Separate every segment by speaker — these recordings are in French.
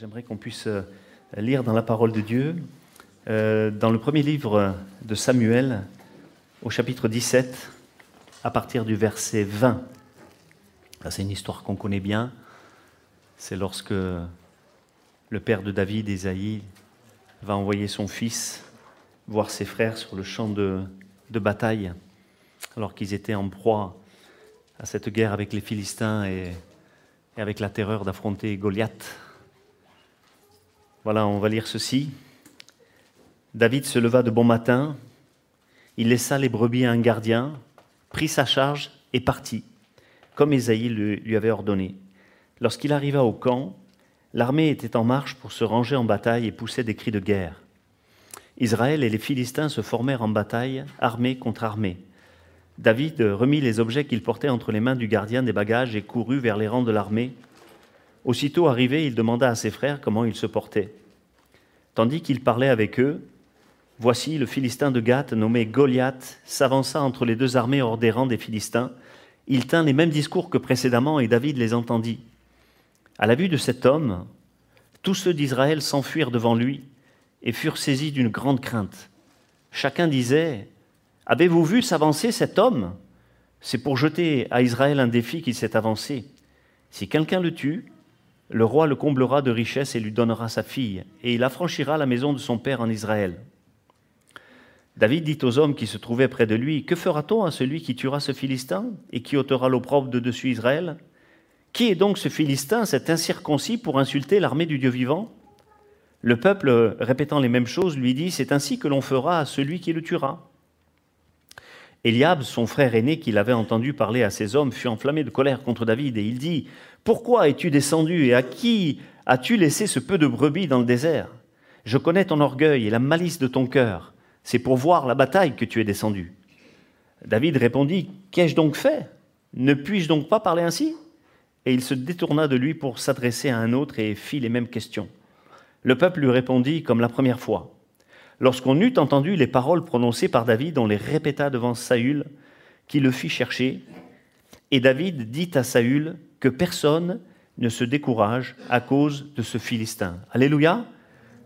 Speaker 1: J'aimerais qu'on puisse euh, lire dans la parole de Dieu, euh, dans le premier livre de Samuel, au chapitre 17, à partir du verset 20. C'est une histoire qu'on connaît bien. C'est lorsque le père de David, Isaïe, va envoyer son fils voir ses frères sur le champ de, bataille, alors qu'ils étaient en proie à cette guerre avec les Philistins et avec la terreur d'affronter Goliath. Voilà, on va lire ceci. David se leva de bon matin, il laissa les brebis à un gardien, prit sa charge et partit, comme Ésaïe lui avait ordonné. Lorsqu'il arriva au camp, l'armée était en marche pour se ranger en bataille et poussait des cris de guerre. Israël et les Philistins se formèrent en bataille, armée contre armée. David remit les objets qu'il portait entre les mains du gardien des bagages et courut vers les rangs de l'armée. Aussitôt arrivé, il demanda à ses frères comment ils se portaient. Tandis qu'il parlait avec eux, voici le Philistin de Gath, nommé Goliath, s'avança entre les deux armées hors des rangs des Philistins. Il tint les mêmes discours que précédemment et David les entendit. À la vue de cet homme, tous ceux d'Israël s'enfuirent devant lui et furent saisis d'une grande crainte. Chacun disait Avez-vous vu s'avancer cet homme? C'est pour jeter à Israël un défi qu'il s'est avancé. Si quelqu'un le tue, le roi le comblera de richesses et lui donnera sa fille, et il affranchira la maison de son père en Israël. David dit aux hommes qui se trouvaient près de lui, Que fera-t-on à celui qui tuera ce Philistin et qui ôtera l'opprobre de dessus Israël Qui est donc ce Philistin, cet incirconcis, pour insulter l'armée du Dieu vivant? Le peuple, répétant les mêmes choses, lui dit, C'est ainsi que l'on fera à celui qui le tuera. Eliab, son frère aîné, qui l'avait entendu parler à ses hommes, fut enflammé de colère contre David, et il dit, Pourquoi es-tu descendu, et à qui as-tu laissé ce peu de brebis dans le désert? Je connais ton orgueil et la malice de ton cœur, c'est pour voir la bataille que tu es descendu. David répondit, Qu'ai-je donc fait? Ne puis-je donc pas parler ainsi? Et il se détourna de lui pour s'adresser à un autre et fit les mêmes questions. Le peuple lui répondit comme la première fois. Lorsqu'on eut entendu les paroles prononcées par David, on les répéta devant Saül, qui le fit chercher. Et David dit à Saül que personne ne se décourage à cause de ce Philistin. Alléluia.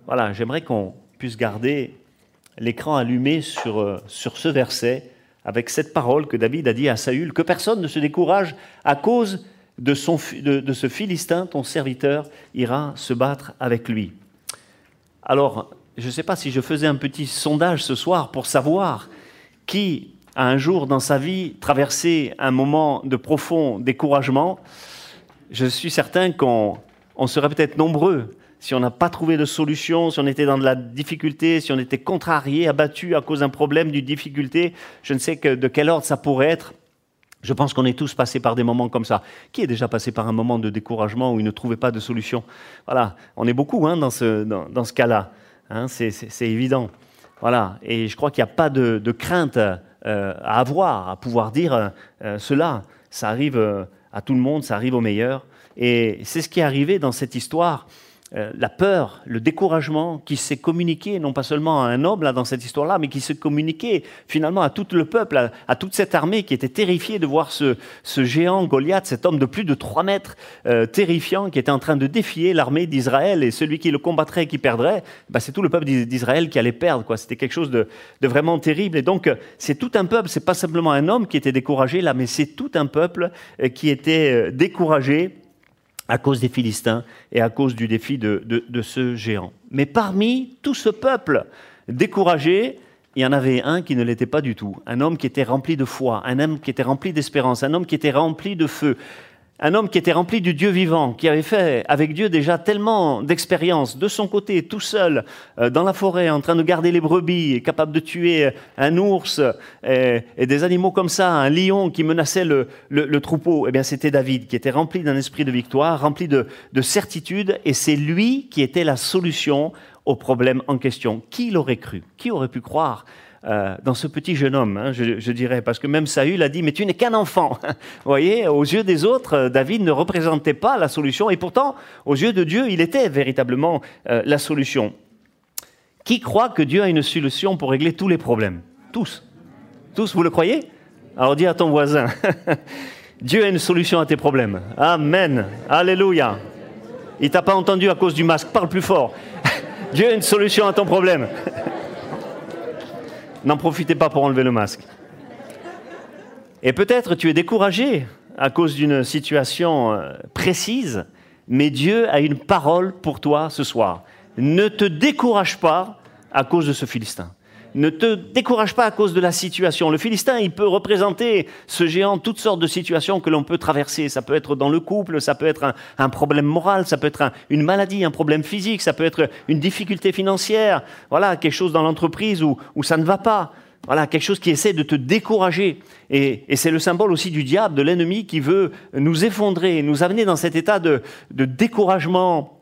Speaker 1: Voilà, j'aimerais qu'on puisse garder l'écran allumé sur, euh, sur ce verset avec cette parole que David a dit à Saül, que personne ne se décourage à cause de, son, de, de ce Philistin, ton serviteur ira se battre avec lui. Alors, je ne sais pas si je faisais un petit sondage ce soir pour savoir qui a un jour dans sa vie traversé un moment de profond découragement. Je suis certain qu'on serait peut-être nombreux si on n'a pas trouvé de solution, si on était dans de la difficulté, si on était contrarié, abattu à cause d'un problème, d'une difficulté. Je ne sais de quel ordre ça pourrait être. Je pense qu'on est tous passés par des moments comme ça. Qui est déjà passé par un moment de découragement où il ne trouvait pas de solution? Voilà, on est beaucoup hein, dans ce, dans, dans ce cas-là. Hein, c'est évident. Voilà. Et je crois qu'il n'y a pas de, de crainte à avoir, à pouvoir dire euh, cela. Ça arrive euh, à tout le monde, ça arrive aux meilleurs. Et c'est ce qui est arrivé dans cette histoire. Euh, la peur, le découragement qui s'est communiqué, non pas seulement à un homme là, dans cette histoire-là, mais qui s'est communiqué finalement à tout le peuple, à, toute cette armée qui était terrifiée de voir ce, ce géant Goliath, cet homme de plus de 3 mètres, euh, terrifiant, qui était en train de défier l'armée d'Israël, et celui qui le combattrait et qui perdrait, bah, c'est tout le peuple d'Israël qui allait perdre. Quoi. C'était quelque chose de, de, vraiment terrible. Et donc, c'est tout un peuple, c'est pas simplement un homme qui était découragé là, mais c'est tout un peuple euh, qui était découragé à cause des Philistins et à cause du défi de, ce géant. Mais parmi tout ce peuple découragé, il y en avait un qui ne l'était pas du tout, un homme qui était rempli de foi, un homme qui était rempli d'espérance, un homme qui était rempli de feu, un homme qui était rempli du Dieu vivant, qui avait fait avec Dieu déjà tellement d'expérience, de son côté, tout seul, euh, dans la forêt, en train de garder les brebis, capable de tuer un ours et, des animaux comme ça, un lion qui menaçait le, troupeau. Eh bien, c'était David qui était rempli d'un esprit de victoire, rempli de certitude, et c'est lui qui était la solution au problème en question. Qui l'aurait cru? Qui aurait pu croire euh, dans ce petit jeune homme, hein, je, dirais, parce que même Saül a dit, mais tu n'es qu'un enfant. Vous voyez, aux yeux des autres, David ne représentait pas la solution, et pourtant, aux yeux de Dieu, il était véritablement euh, la solution. Qui croit que Dieu a une solution pour régler tous les problèmes? Tous. Tous, vous le croyez? Alors dis à ton voisin, Dieu a une solution à tes problèmes. Amen. Alléluia. Il t'a pas entendu à cause du masque. Parle plus fort. Dieu a une solution à ton problème. N'en profitez pas pour enlever le masque. Et peut-être tu es découragé à cause d'une situation euh, précise, mais Dieu a une parole pour toi ce soir. Ne te décourage pas à cause de ce Philistin. Ne te décourage pas à cause de la situation. Le Philistin, il peut représenter ce géant toutes sortes de situations que l'on peut traverser. Ça peut être dans le couple, ça peut être un, problème moral, ça peut être une maladie, un problème physique, ça peut être une difficulté financière, voilà, quelque chose dans l'entreprise où, ça ne va pas. Voilà, quelque chose qui essaie de te décourager. Et, c'est le symbole aussi du diable, de l'ennemi qui veut nous effondrer, nous amener dans cet état de, découragement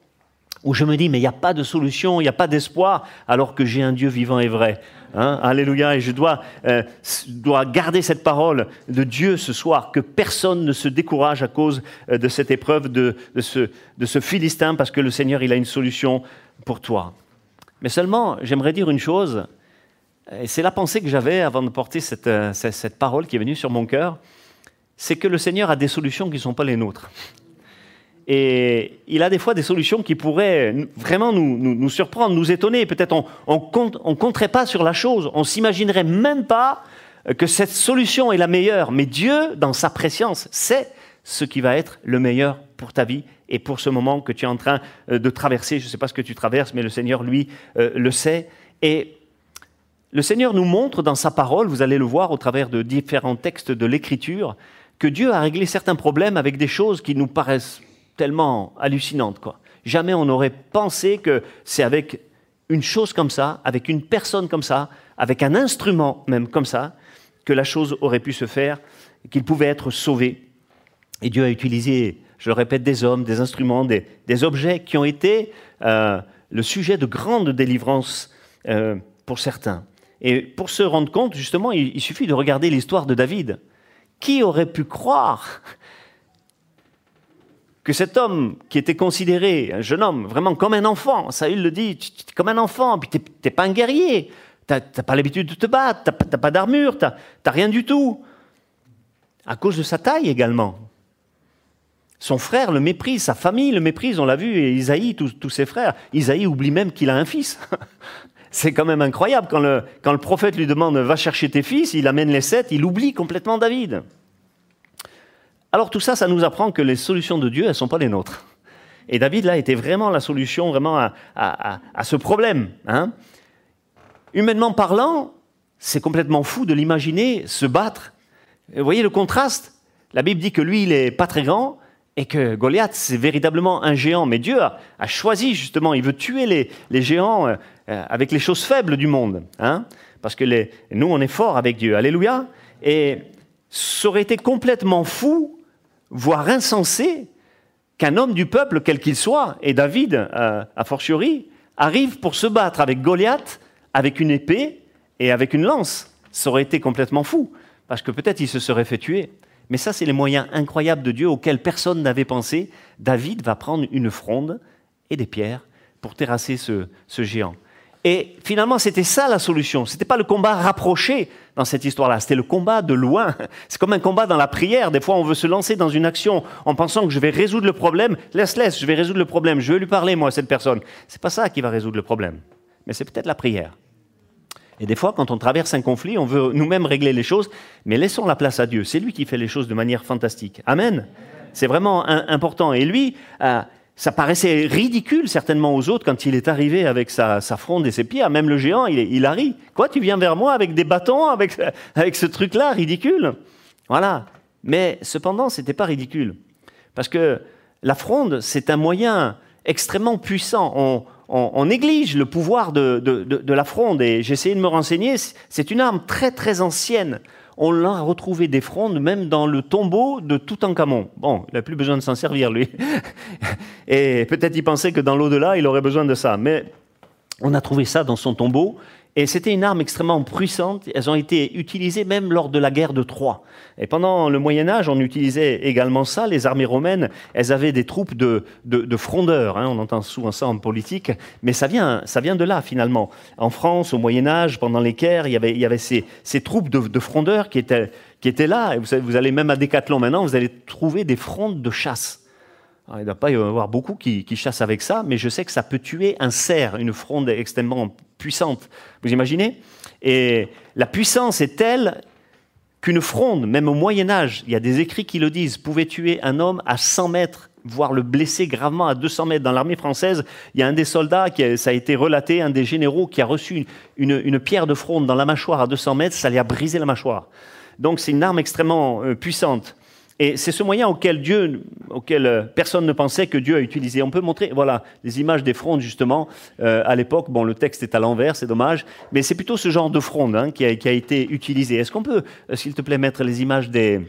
Speaker 1: où je me dis, mais il n'y a pas de solution, il n'y a pas d'espoir, alors que j'ai un Dieu vivant et vrai. Hein. Alléluia. Et je dois, euh, dois garder cette parole de Dieu ce soir, que personne ne se décourage à cause euh, de cette épreuve, de, de, ce, de ce Philistin, parce que le Seigneur, il a une solution pour toi. Mais seulement, j'aimerais dire une chose, et c'est la pensée que j'avais avant de porter euh, cette, cette, parole qui est venue sur mon cœur, c'est que le Seigneur a des solutions qui ne sont pas les nôtres. Et il a des fois des solutions qui pourraient vraiment nous, nous, surprendre, nous étonner. Peut-être on ne compterait pas sur la chose, on s'imaginerait même pas que cette solution est la meilleure. Mais Dieu, dans sa préscience, sait ce qui va être le meilleur pour ta vie et pour ce moment que tu es en train euh, de traverser. Je ne sais pas ce que tu traverses, mais le Seigneur, lui, euh, le sait. Et le Seigneur nous montre dans sa parole, vous allez le voir au travers de différents textes de l'Écriture, que Dieu a réglé certains problèmes avec des choses qui nous paraissent tellement hallucinantes. Quoi. Jamais on n'aurait pensé que c'est avec une chose comme ça, avec une personne comme ça, avec un instrument même comme ça, que la chose aurait pu se faire, qu'il pouvait être sauvé. Et Dieu a utilisé, je le répète, des hommes, des instruments, des, objets qui ont été euh, le sujet de grandes délivrances euh, pour certains. Et pour se rendre compte, justement, il, suffit de regarder l'histoire de David. Qui aurait pu croire que cet homme qui était considéré, un jeune homme, vraiment comme un enfant, Saül le dit, tu comme un enfant, puis tu n'es pas un guerrier, tu n'as pas l'habitude de te battre, tu n'as pas d'armure, tu n'as rien du tout. À cause de sa taille également. Son frère le méprise, sa famille le méprise, on l'a vu, et Isaïe, tous, ses frères. Isaïe oublie même qu'il a un fils. C'est quand même incroyable. Quand le, quand le prophète lui demande Va chercher tes fils, il amène les sept, il oublie complètement David. Alors tout ça, ça nous apprend que les solutions de Dieu, elles ne sont pas les nôtres. Et David, là, était vraiment la solution vraiment à, à, ce problème. Hein. Humainement parlant, c'est complètement fou de l'imaginer se battre. Vous voyez le contraste? La Bible dit que lui, il n'est pas très grand, et que Goliath, c'est véritablement un géant. Mais Dieu a, choisi justement, il veut tuer les, les géants euh, euh, avec les choses faibles du monde. Hein Parce que nous, on est forts avec Dieu. Alléluia. Et ça aurait été complètement fou, voire insensé, qu'un homme du peuple, quel qu'il soit, et David, euh, a fortiori, arrive pour se battre avec Goliath, avec une épée et avec une lance. Ça aurait été complètement fou, parce que peut-être il se serait fait tuer. Mais ça, c'est les moyens incroyables de Dieu auxquels personne n'avait pensé. David va prendre une fronde et des pierres pour terrasser ce, géant. Et finalement, c'était ça la solution. Ce n'était pas le combat rapproché dans cette histoire-là, c'était le combat de loin. C'est comme un combat dans la prière. Des fois, on veut se lancer dans une action en pensant que je vais résoudre le problème. Laisse, laisse, je vais résoudre le problème. Je vais lui parler, moi, à cette personne. C'est pas ça qui va résoudre le problème. Mais c'est peut-être la prière. Et des fois, quand on traverse un conflit, on veut nous-mêmes régler les choses, mais laissons la place à Dieu. C'est lui qui fait les choses de manière fantastique. Amen. C'est vraiment important. Et lui, euh, ça paraissait ridicule certainement aux autres quand il est arrivé avec sa, fronde et ses pierres. Même le géant, il, a ri. Quoi, tu viens vers moi avec des bâtons, avec, ce truc-là, ridicule? Voilà. Mais cependant, ce n'était pas ridicule. Parce que la fronde, c'est un moyen extrêmement puissant. On, néglige le pouvoir de, la fronde. Et j'ai essayé de me renseigner, c'est une arme très très ancienne. On l'a retrouvé des frondes même dans le tombeau de Toutankhamon. Bon, il n'a plus besoin de s'en servir, lui. Et peut-être il pensait que dans l'au-delà, il aurait besoin de ça. Mais on a trouvé ça dans son tombeau. Et c'était une arme extrêmement puissante. Elles ont été utilisées même lors de la guerre de Troie. Et pendant le Moyen Âge, on utilisait également ça. Les armées romaines, elles avaient des troupes de, de, frondeurs. Hein. On entend souvent ça en politique, mais ça vient, ça vient de là finalement. En France, au Moyen Âge, pendant les guerres, il y avait, il y avait ces, ces troupes de, frondeurs qui étaient, qui étaient là. Et vous, savez, vous allez même à Décathlon maintenant, vous allez trouver des frondes de chasse. Il ne doit pas y avoir beaucoup qui, chassent avec ça, mais je sais que ça peut tuer un cerf, une fronde extrêmement puissante. Vous imaginez? Et la puissance est telle qu'une fronde, même au Moyen Âge, il y a des écrits qui le disent, pouvait tuer un homme à 100 mètres, voire le blesser gravement à 200 mètres. Dans l'armée française, il y a un des soldats, qui ça a été relaté, un des généraux qui a reçu une, une, pierre de fronde dans la mâchoire à 200 mètres, ça lui a brisé la mâchoire. Donc c'est une arme extrêmement euh, puissante. Et c'est ce moyen auquel Dieu, auquel euh, personne ne pensait que Dieu a utilisé. On peut montrer, voilà, les images des frondes justement euh, à l'époque. Bon, le texte est à l'envers, c'est dommage, mais c'est plutôt ce genre de fronde hein, qui, a, qui, a, été utilisé. Est-ce qu'on peut, euh, s'il te plaît, mettre les images des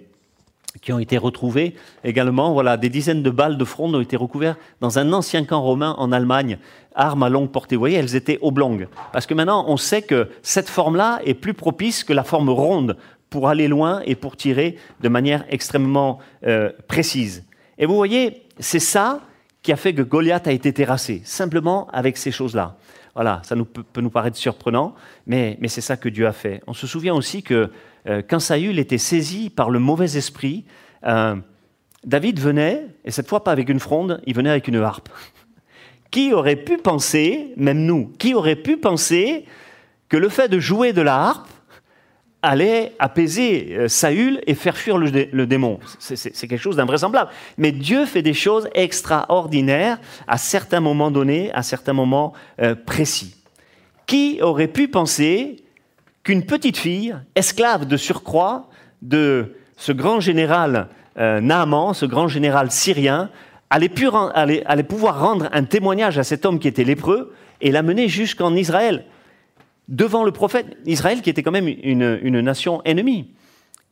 Speaker 1: qui ont été retrouvées également? Voilà, des dizaines de balles de fronde ont été recouvertes dans un ancien camp romain en Allemagne, armes à longue portée. Vous voyez, elles étaient oblongues. Parce que maintenant, on sait que cette forme-là est plus propice que la forme ronde pour aller loin et pour tirer de manière extrêmement euh, précise. Et vous voyez, c'est ça qui a fait que Goliath a été terrassé, simplement avec ces choses-là. Voilà, ça peut, nous paraître surprenant, mais, mais c'est ça que Dieu a fait. On se souvient aussi que euh, quand Saül était saisi par le mauvais esprit, euh, David venait, et cette fois pas avec une fronde, il venait avec une harpe. Qui aurait pu penser, même nous, qui aurait pu penser que le fait de jouer de la harpe allait apaiser euh, Saül et faire fuir le, démon. C'est quelque chose d'invraisemblable. Mais Dieu fait des choses extraordinaires à certains moments donnés, à certains moments euh, précis. Qui aurait pu penser qu'une petite fille, esclave de surcroît de ce grand général euh, Naaman, ce grand général syrien, allait pouvoir rendre un témoignage à cet homme qui était lépreux et l'amener jusqu'en Israël? Devant le prophète, Israël qui était quand même une, nation ennemie.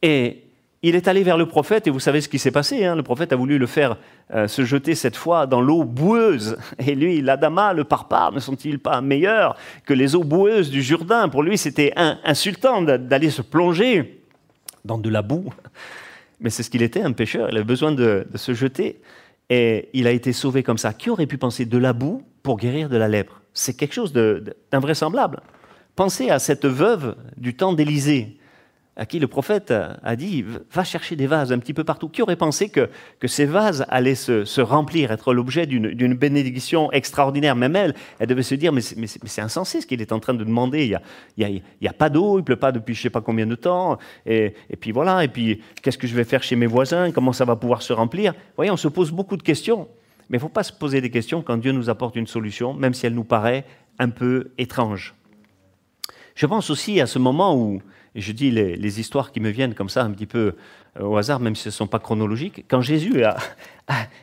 Speaker 1: Et il est allé vers le prophète, et vous savez ce qui s'est passé. Hein. le prophète a voulu le faire euh, se jeter cette fois dans l'eau boueuse. Et lui, l'Adama, le parpar, ne sont-ils pas meilleurs que les eaux boueuses du Jourdain? Pour lui, c'était insultant d'aller se plonger dans de la boue. Mais c'est ce qu'il était, un pêcheur. Il avait besoin de, de se jeter. Et il a été sauvé comme ça. Qui aurait pu penser de la boue pour guérir de la lèpre? C'est quelque chose d'invraisemblable. Pensez à cette veuve du temps d'Élysée, à qui le prophète a dit Va chercher des vases un petit peu partout. Qui aurait pensé que, ces vases allaient se, remplir, être l'objet d'une bénédiction extraordinaire? Même elle, elle devait se dire Mais, c'est insensé ce qu'il est en train de demander. Il n'y a, pas d'eau, il ne pleut pas depuis je ne sais pas combien de temps. Et, et puis voilà, et puis qu'est-ce que je vais faire chez mes voisins? Comment ça va pouvoir se remplir? Vous voyez, on se pose beaucoup de questions. Mais il ne faut pas se poser des questions quand Dieu nous apporte une solution, même si elle nous paraît un peu étrange. Je pense aussi à ce moment où, je dis les, histoires qui me viennent comme ça un petit peu euh, au hasard, même si ce ne sont pas chronologiques, quand Jésus a,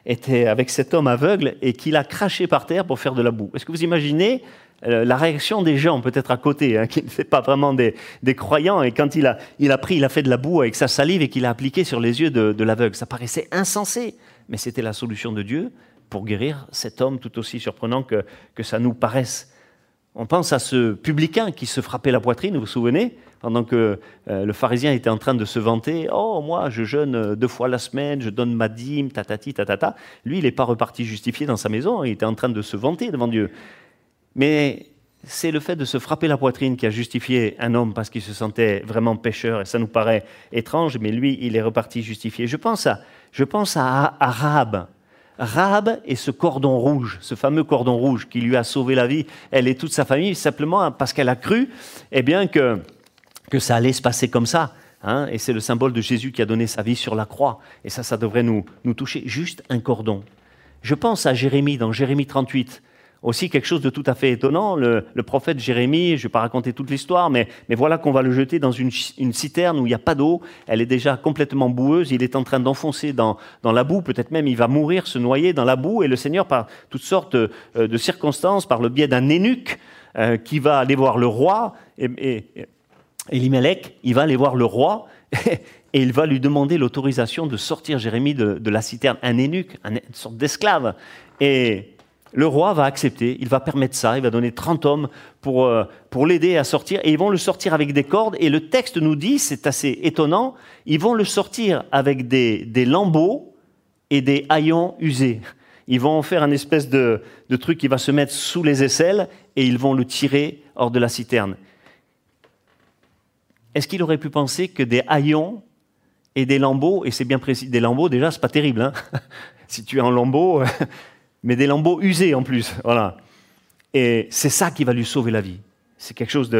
Speaker 1: était avec cet homme aveugle et qu'il a craché par terre pour faire de la boue. Est-ce que vous imaginez euh, la réaction des gens, peut-être à côté, hein, qui ne fait pas vraiment des, croyants, et quand il a, pris, il a fait de la boue avec sa salive et qu'il a appliqué sur les yeux de, l'aveugle, ça paraissait insensé, mais c'était la solution de Dieu pour guérir cet homme tout aussi surprenant que, que ça nous paraisse. On pense à ce publicain qui se frappait la poitrine, vous vous souvenez Pendant que euh, le pharisien était en train de se vanter Oh, moi, je jeûne euh, deux fois la semaine, je donne ma dîme, tatati, tatata. Lui, il n'est pas reparti justifié dans sa maison, il était en train de se vanter devant Dieu. Mais c'est le fait de se frapper la poitrine qui a justifié un homme parce qu'il se sentait vraiment pécheur, et ça nous paraît étrange, mais lui, il est reparti justifié. Je pense à, je pense à Rahab. Rahab et ce cordon rouge, ce fameux cordon rouge qui lui a sauvé la vie, elle et toute sa famille, simplement parce qu'elle a cru eh bien, que, que ça allait se passer comme ça. Hein. et c'est le symbole de Jésus qui a donné sa vie sur la croix. Et ça, ça devrait nous, nous toucher. Juste un cordon. Je pense à Jérémie dans Jérémie 38. Aussi quelque chose de tout à fait étonnant, le, prophète Jérémie, je ne vais pas raconter toute l'histoire, mais, voilà qu'on va le jeter dans une, citerne où il n'y a pas d'eau, elle est déjà complètement boueuse, il est en train d'enfoncer dans, la boue, peut-être même il va mourir, se noyer dans la boue, et le Seigneur, par toutes sortes euh, de circonstances, par le biais d'un eunuque euh, qui va aller voir le roi, et, et, il va aller voir le roi, et il va lui demander l'autorisation de sortir Jérémie de, de la citerne, un eunuque, une sorte d'esclave. Et le roi va accepter, il va permettre ça, il va donner 30 hommes pour, euh, pour l'aider à sortir, et ils vont le sortir avec des cordes, et le texte nous dit, c'est assez étonnant, ils vont le sortir avec des, lambeaux et des haillons usés. Ils vont en faire un espèce de, truc qui va se mettre sous les aisselles, et ils vont le tirer hors de la citerne. Est-ce qu'il aurait pu penser que des haillons et des lambeaux, et c'est bien précis, des lambeaux déjà, c'est pas terrible, hein si tu es en lambeaux, mais des lambeaux usés en plus, voilà. Et c'est ça qui va lui sauver la vie. C'est quelque chose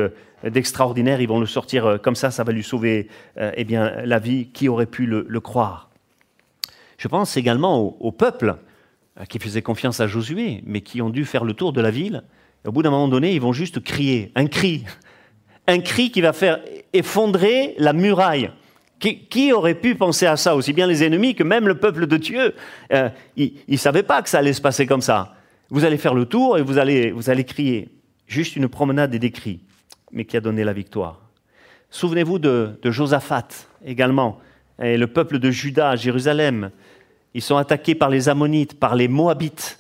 Speaker 1: d'extraordinaire, ils vont le sortir euh, comme ça, ça va lui sauver euh, eh bien, la vie, qui aurait pu le, croire? Je pense également au, peuple euh, qui faisait confiance à Josué, mais qui ont dû faire le tour de la ville. au bout d'un moment donné, ils vont juste crier, un cri, un cri qui va faire effondrer la muraille. Qui, aurait pu penser à ça Aussi bien les ennemis que même le peuple de Dieu? Euh, ils ne savaient pas que ça allait se passer comme ça. Vous allez faire le tour et vous allez, vous allez crier. Juste une promenade et des cris, mais qui a donné la victoire. Souvenez-vous de, de Josaphat également, et le peuple de Juda à Jérusalem. Ils sont attaqués par les Ammonites, par les Moabites.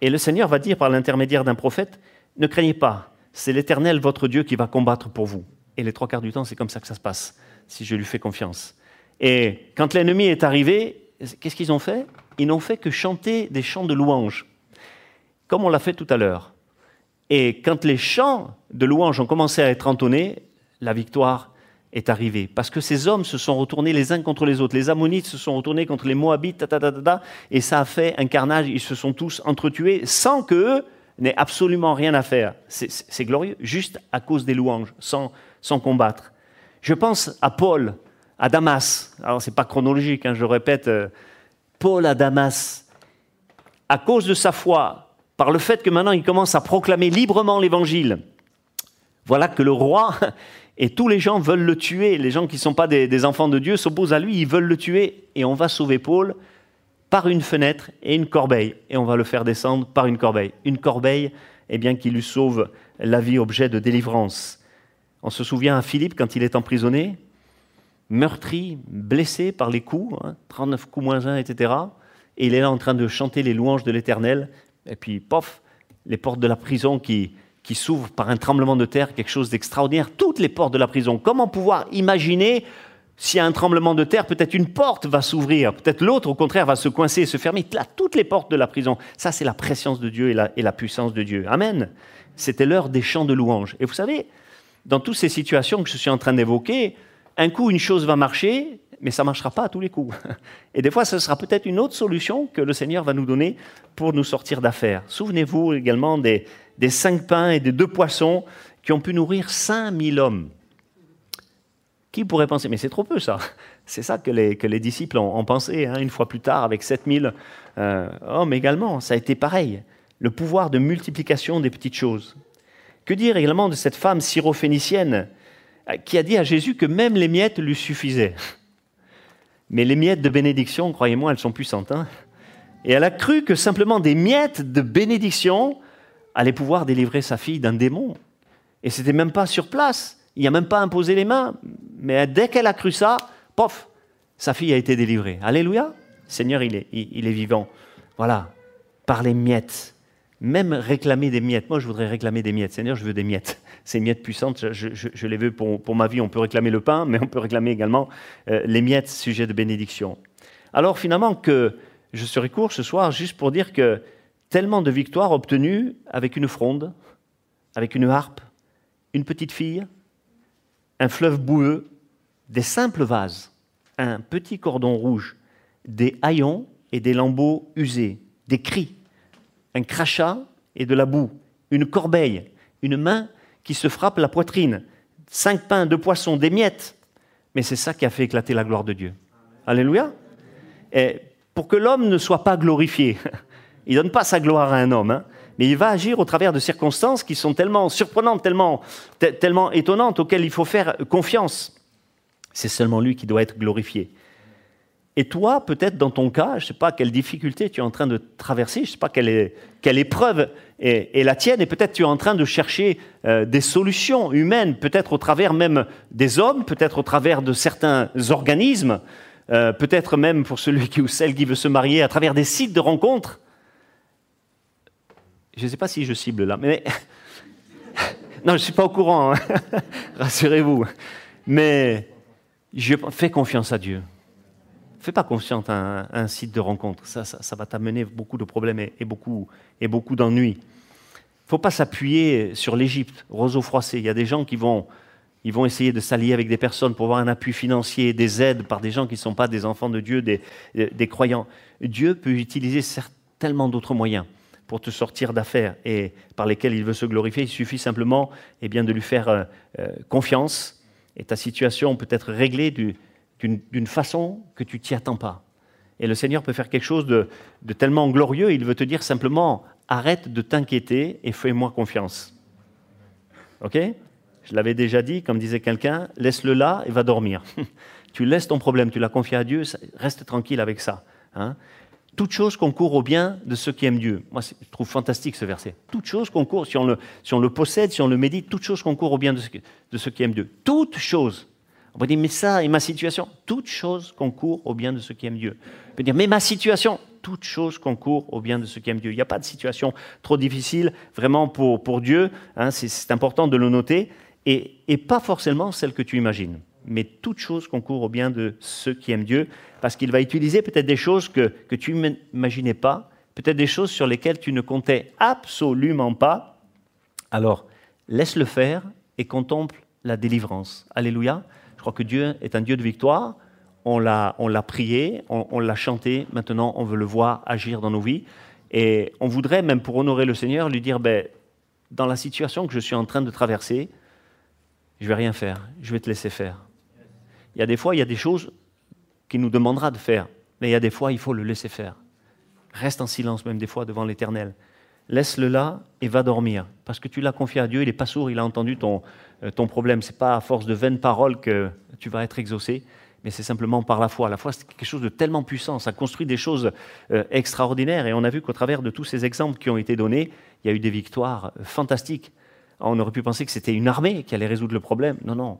Speaker 1: Et le Seigneur va dire par l'intermédiaire d'un prophète, ne craignez pas, c'est l'Éternel votre Dieu qui va combattre pour vous. Et les trois quarts du temps, c'est comme ça que ça se passe si je lui fais confiance. Et quand l'ennemi est arrivé, qu'est-ce qu'ils ont fait? Ils n'ont fait que chanter des chants de louange, comme on l'a fait tout à l'heure. Et quand les chants de louange ont commencé à être entonnés, la victoire est arrivée. Parce que ces hommes se sont retournés les uns contre les autres. Les Ammonites se sont retournés contre les Moabites, et ça a fait un carnage. Ils se sont tous entretués sans qu'eux n'aient absolument rien à faire. C'est glorieux, juste à cause des louanges, sans, sans combattre. Je pense à Paul, à Damas. Alors, ce n'est pas chronologique, hein, je répète. Euh, Paul à Damas, à cause de sa foi, par le fait que maintenant il commence à proclamer librement l'évangile, voilà que le roi et tous les gens veulent le tuer. Les gens qui ne sont pas des, enfants de Dieu s'opposent à lui, ils veulent le tuer. Et on va sauver Paul par une fenêtre et une corbeille. Et on va le faire descendre par une corbeille. Une corbeille, eh bien, qui lui sauve la vie, objet de délivrance. On se souvient à Philippe quand il est emprisonné, meurtri, blessé par les coups, 39 hein, coups moins 1, etc. Et il est là en train de chanter les louanges de l'Éternel. Et puis, pof, les portes de la prison qui, qui s'ouvrent par un tremblement de terre, quelque chose d'extraordinaire. Toutes les portes de la prison. Comment pouvoir imaginer s'il y a un tremblement de terre, peut-être une porte va s'ouvrir, peut-être l'autre, au contraire, va se coincer et se fermer. Là, toutes les portes de la prison. Ça, c'est la présence de Dieu et la, et la puissance de Dieu. Amen. C'était l'heure des chants de louange. Et vous savez, dans toutes ces situations que je suis en train d'évoquer, un coup, une chose va marcher, mais ça ne marchera pas à tous les coups. Et des fois, ce sera peut-être une autre solution que le Seigneur va nous donner pour nous sortir d'affaires. Souvenez-vous également des, cinq pains et des deux poissons qui ont pu nourrir 5000 hommes. Qui pourrait penser, mais c'est trop peu ça. C'est ça que les, disciples ont, pensé, hein, une fois plus tard, avec 7000 euh, hommes également. Ça a été pareil. Le pouvoir de multiplication des petites choses. Que dire également de cette femme syrophénicienne euh, qui a dit à Jésus que même les miettes lui suffisaient Mais les miettes de bénédiction, croyez-moi, elles sont puissantes. Hein Et elle a cru que simplement des miettes de bénédiction allaient pouvoir délivrer sa fille d'un démon. Et c'était même pas sur place. Il n'y a même pas imposé les mains. Mais dès qu'elle a cru ça, pof, sa fille a été délivrée. Alléluia. Seigneur, il est, il est vivant. Voilà, par les miettes même réclamer des miettes. Moi, je voudrais réclamer des miettes. Seigneur, je veux des miettes. Ces miettes puissantes, je, les veux pour, ma vie. On peut réclamer le pain, mais on peut réclamer également euh, les miettes, sujet de bénédiction. Alors, finalement, que je serai court ce soir juste pour dire que tellement de victoires obtenues avec une fronde, avec une harpe, une petite fille, un fleuve boueux, des simples vases, un petit cordon rouge, des haillons et des lambeaux usés, des cris, un crachat et de la boue, une corbeille, une main qui se frappe la poitrine, cinq pains, deux poissons, des miettes. Mais c'est ça qui a fait éclater la gloire de Dieu. Alléluia. Pour que l'homme ne soit pas glorifié, il ne donne pas sa gloire à un homme, hein, mais il va agir au travers de circonstances qui sont tellement surprenantes, tellement, tellement étonnantes, auxquelles il faut faire confiance. C'est seulement lui qui doit être glorifié. Et toi, peut-être dans ton cas, je ne sais pas quelle difficulté tu es en train de traverser, je ne sais pas quelle, épreuve est, la tienne, et peut-être tu es en train de chercher euh, des solutions humaines, peut-être au travers même des hommes, peut-être au travers de certains organismes, euh, peut-être même pour celui qui, ou celle qui veut se marier, à travers des sites de rencontres. Je ne sais pas si je cible là, mais... non, je ne suis pas au courant, hein. rassurez-vous. Mais je fais confiance à Dieu fais pas confiance à un, site de rencontre. Ça, va t'amener beaucoup de problèmes et, beaucoup, et beaucoup d'ennuis. Faut pas s'appuyer sur l'Égypte, roseau froissé. Il y a des gens qui vont, essayer de s'allier avec des personnes pour avoir un appui financier, des aides par des gens qui ne sont pas des enfants de Dieu, des, croyants. Dieu peut utiliser tellement d'autres moyens pour te sortir d'affaires et par lesquels il veut se glorifier. Il suffit simplement eh de lui faire euh, euh, confiance et ta situation peut être réglée d'une façon que tu t'y attends pas. Et le Seigneur peut faire quelque chose de, tellement glorieux, il veut te dire simplement arrête de t'inquiéter et fais-moi confiance. Ok? Je l'avais déjà dit, comme disait quelqu'un, laisse-le là et va dormir. tu laisses ton problème, tu l'as confié à Dieu, reste tranquille avec ça. Hein toute chose concourt au bien de ceux qui aiment Dieu. Moi, je trouve fantastique ce verset. Toute chose concourt, si on le, possède, si on le médite, toute chose concourt au bien de, de ceux qui aiment Dieu. Toute chose. On va dire, mais ça et ma situation, toute chose concourt au bien de ceux qui aiment Dieu. On peut dire, mais ma situation, toute chose concourt au bien de ceux qui aiment Dieu. Il n'y a pas de situation trop difficile vraiment pour, pour Dieu. Hein, c'est important de le noter. Et, et pas forcément celle que tu imagines mais toute chose concourt au bien de ceux qui aiment Dieu, parce qu'il va utiliser peut-être des choses que, que tu n'imaginais pas, peut-être des choses sur lesquelles tu ne comptais absolument pas. Alors, laisse-le faire et contemple la délivrance. Alléluia. Je crois que Dieu est un Dieu de victoire. On l'a, on l'a prié, on, l'a chanté. Maintenant, on veut le voir agir dans nos vies. Et on voudrait, même pour honorer le Seigneur, lui dire, ben, dans la situation que je suis en train de traverser, je vais rien faire, je vais te laisser faire. Il y a des fois, il y a des choses qu'il nous demandera de faire, mais il y a des fois, il faut le laisser faire. Reste en silence même des fois devant l'Éternel. Laisse-le là et va dormir, parce que tu l'as confié à Dieu, il n'est pas sourd, il a entendu ton, euh, ton problème. Ce n'est pas à force de vaines paroles que tu vas être exaucé, mais c'est simplement par la foi. La foi, c'est quelque chose de tellement puissant, ça construit des choses euh, extraordinaires, et on a vu qu'au travers de tous ces exemples qui ont été donnés, il y a eu des victoires euh, fantastiques. On aurait pu penser que c'était une armée qui allait résoudre le problème. Non, non,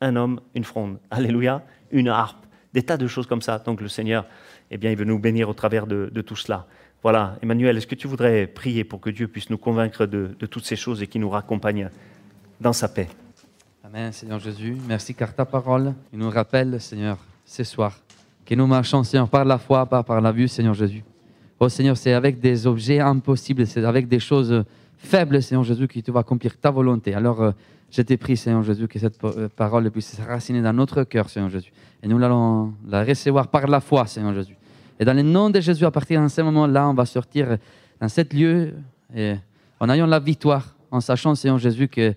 Speaker 1: un homme, une fronde. Alléluia, une harpe, des tas de choses comme ça. Donc le Seigneur, eh bien, il veut nous bénir au travers de, tout cela. Voilà, Emmanuel, est-ce que tu voudrais prier pour que Dieu puisse nous convaincre de, toutes ces choses et qu'il nous raccompagne dans sa paix?
Speaker 2: Amen, Seigneur Jésus. Merci car ta parole nous rappelle, Seigneur, ce soir, que nous marchons, Seigneur, par la foi, pas par la vue, Seigneur Jésus. Oh Seigneur, c'est avec des objets impossibles, c'est avec des choses faibles, Seigneur Jésus, que tu vas accomplir ta volonté. Alors, euh, je t'ai pris, Seigneur Jésus, que cette euh, parole puisse raciner dans notre cœur, Seigneur Jésus. Et nous allons la recevoir par la foi, Seigneur Jésus. Et dans le nom de Jésus, à partir de ce moment-là, on va sortir dans cet lieu en ayant la victoire, en sachant, Seigneur Jésus, que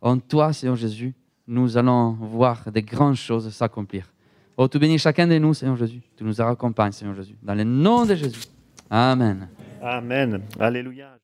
Speaker 2: en toi, Seigneur Jésus, nous allons voir des grandes choses s'accomplir. Oh, tu bénis chacun de nous, Seigneur Jésus. Tu nous accompagnes, Seigneur Jésus. Dans le nom de Jésus. Amen.
Speaker 1: Amen. Alléluia.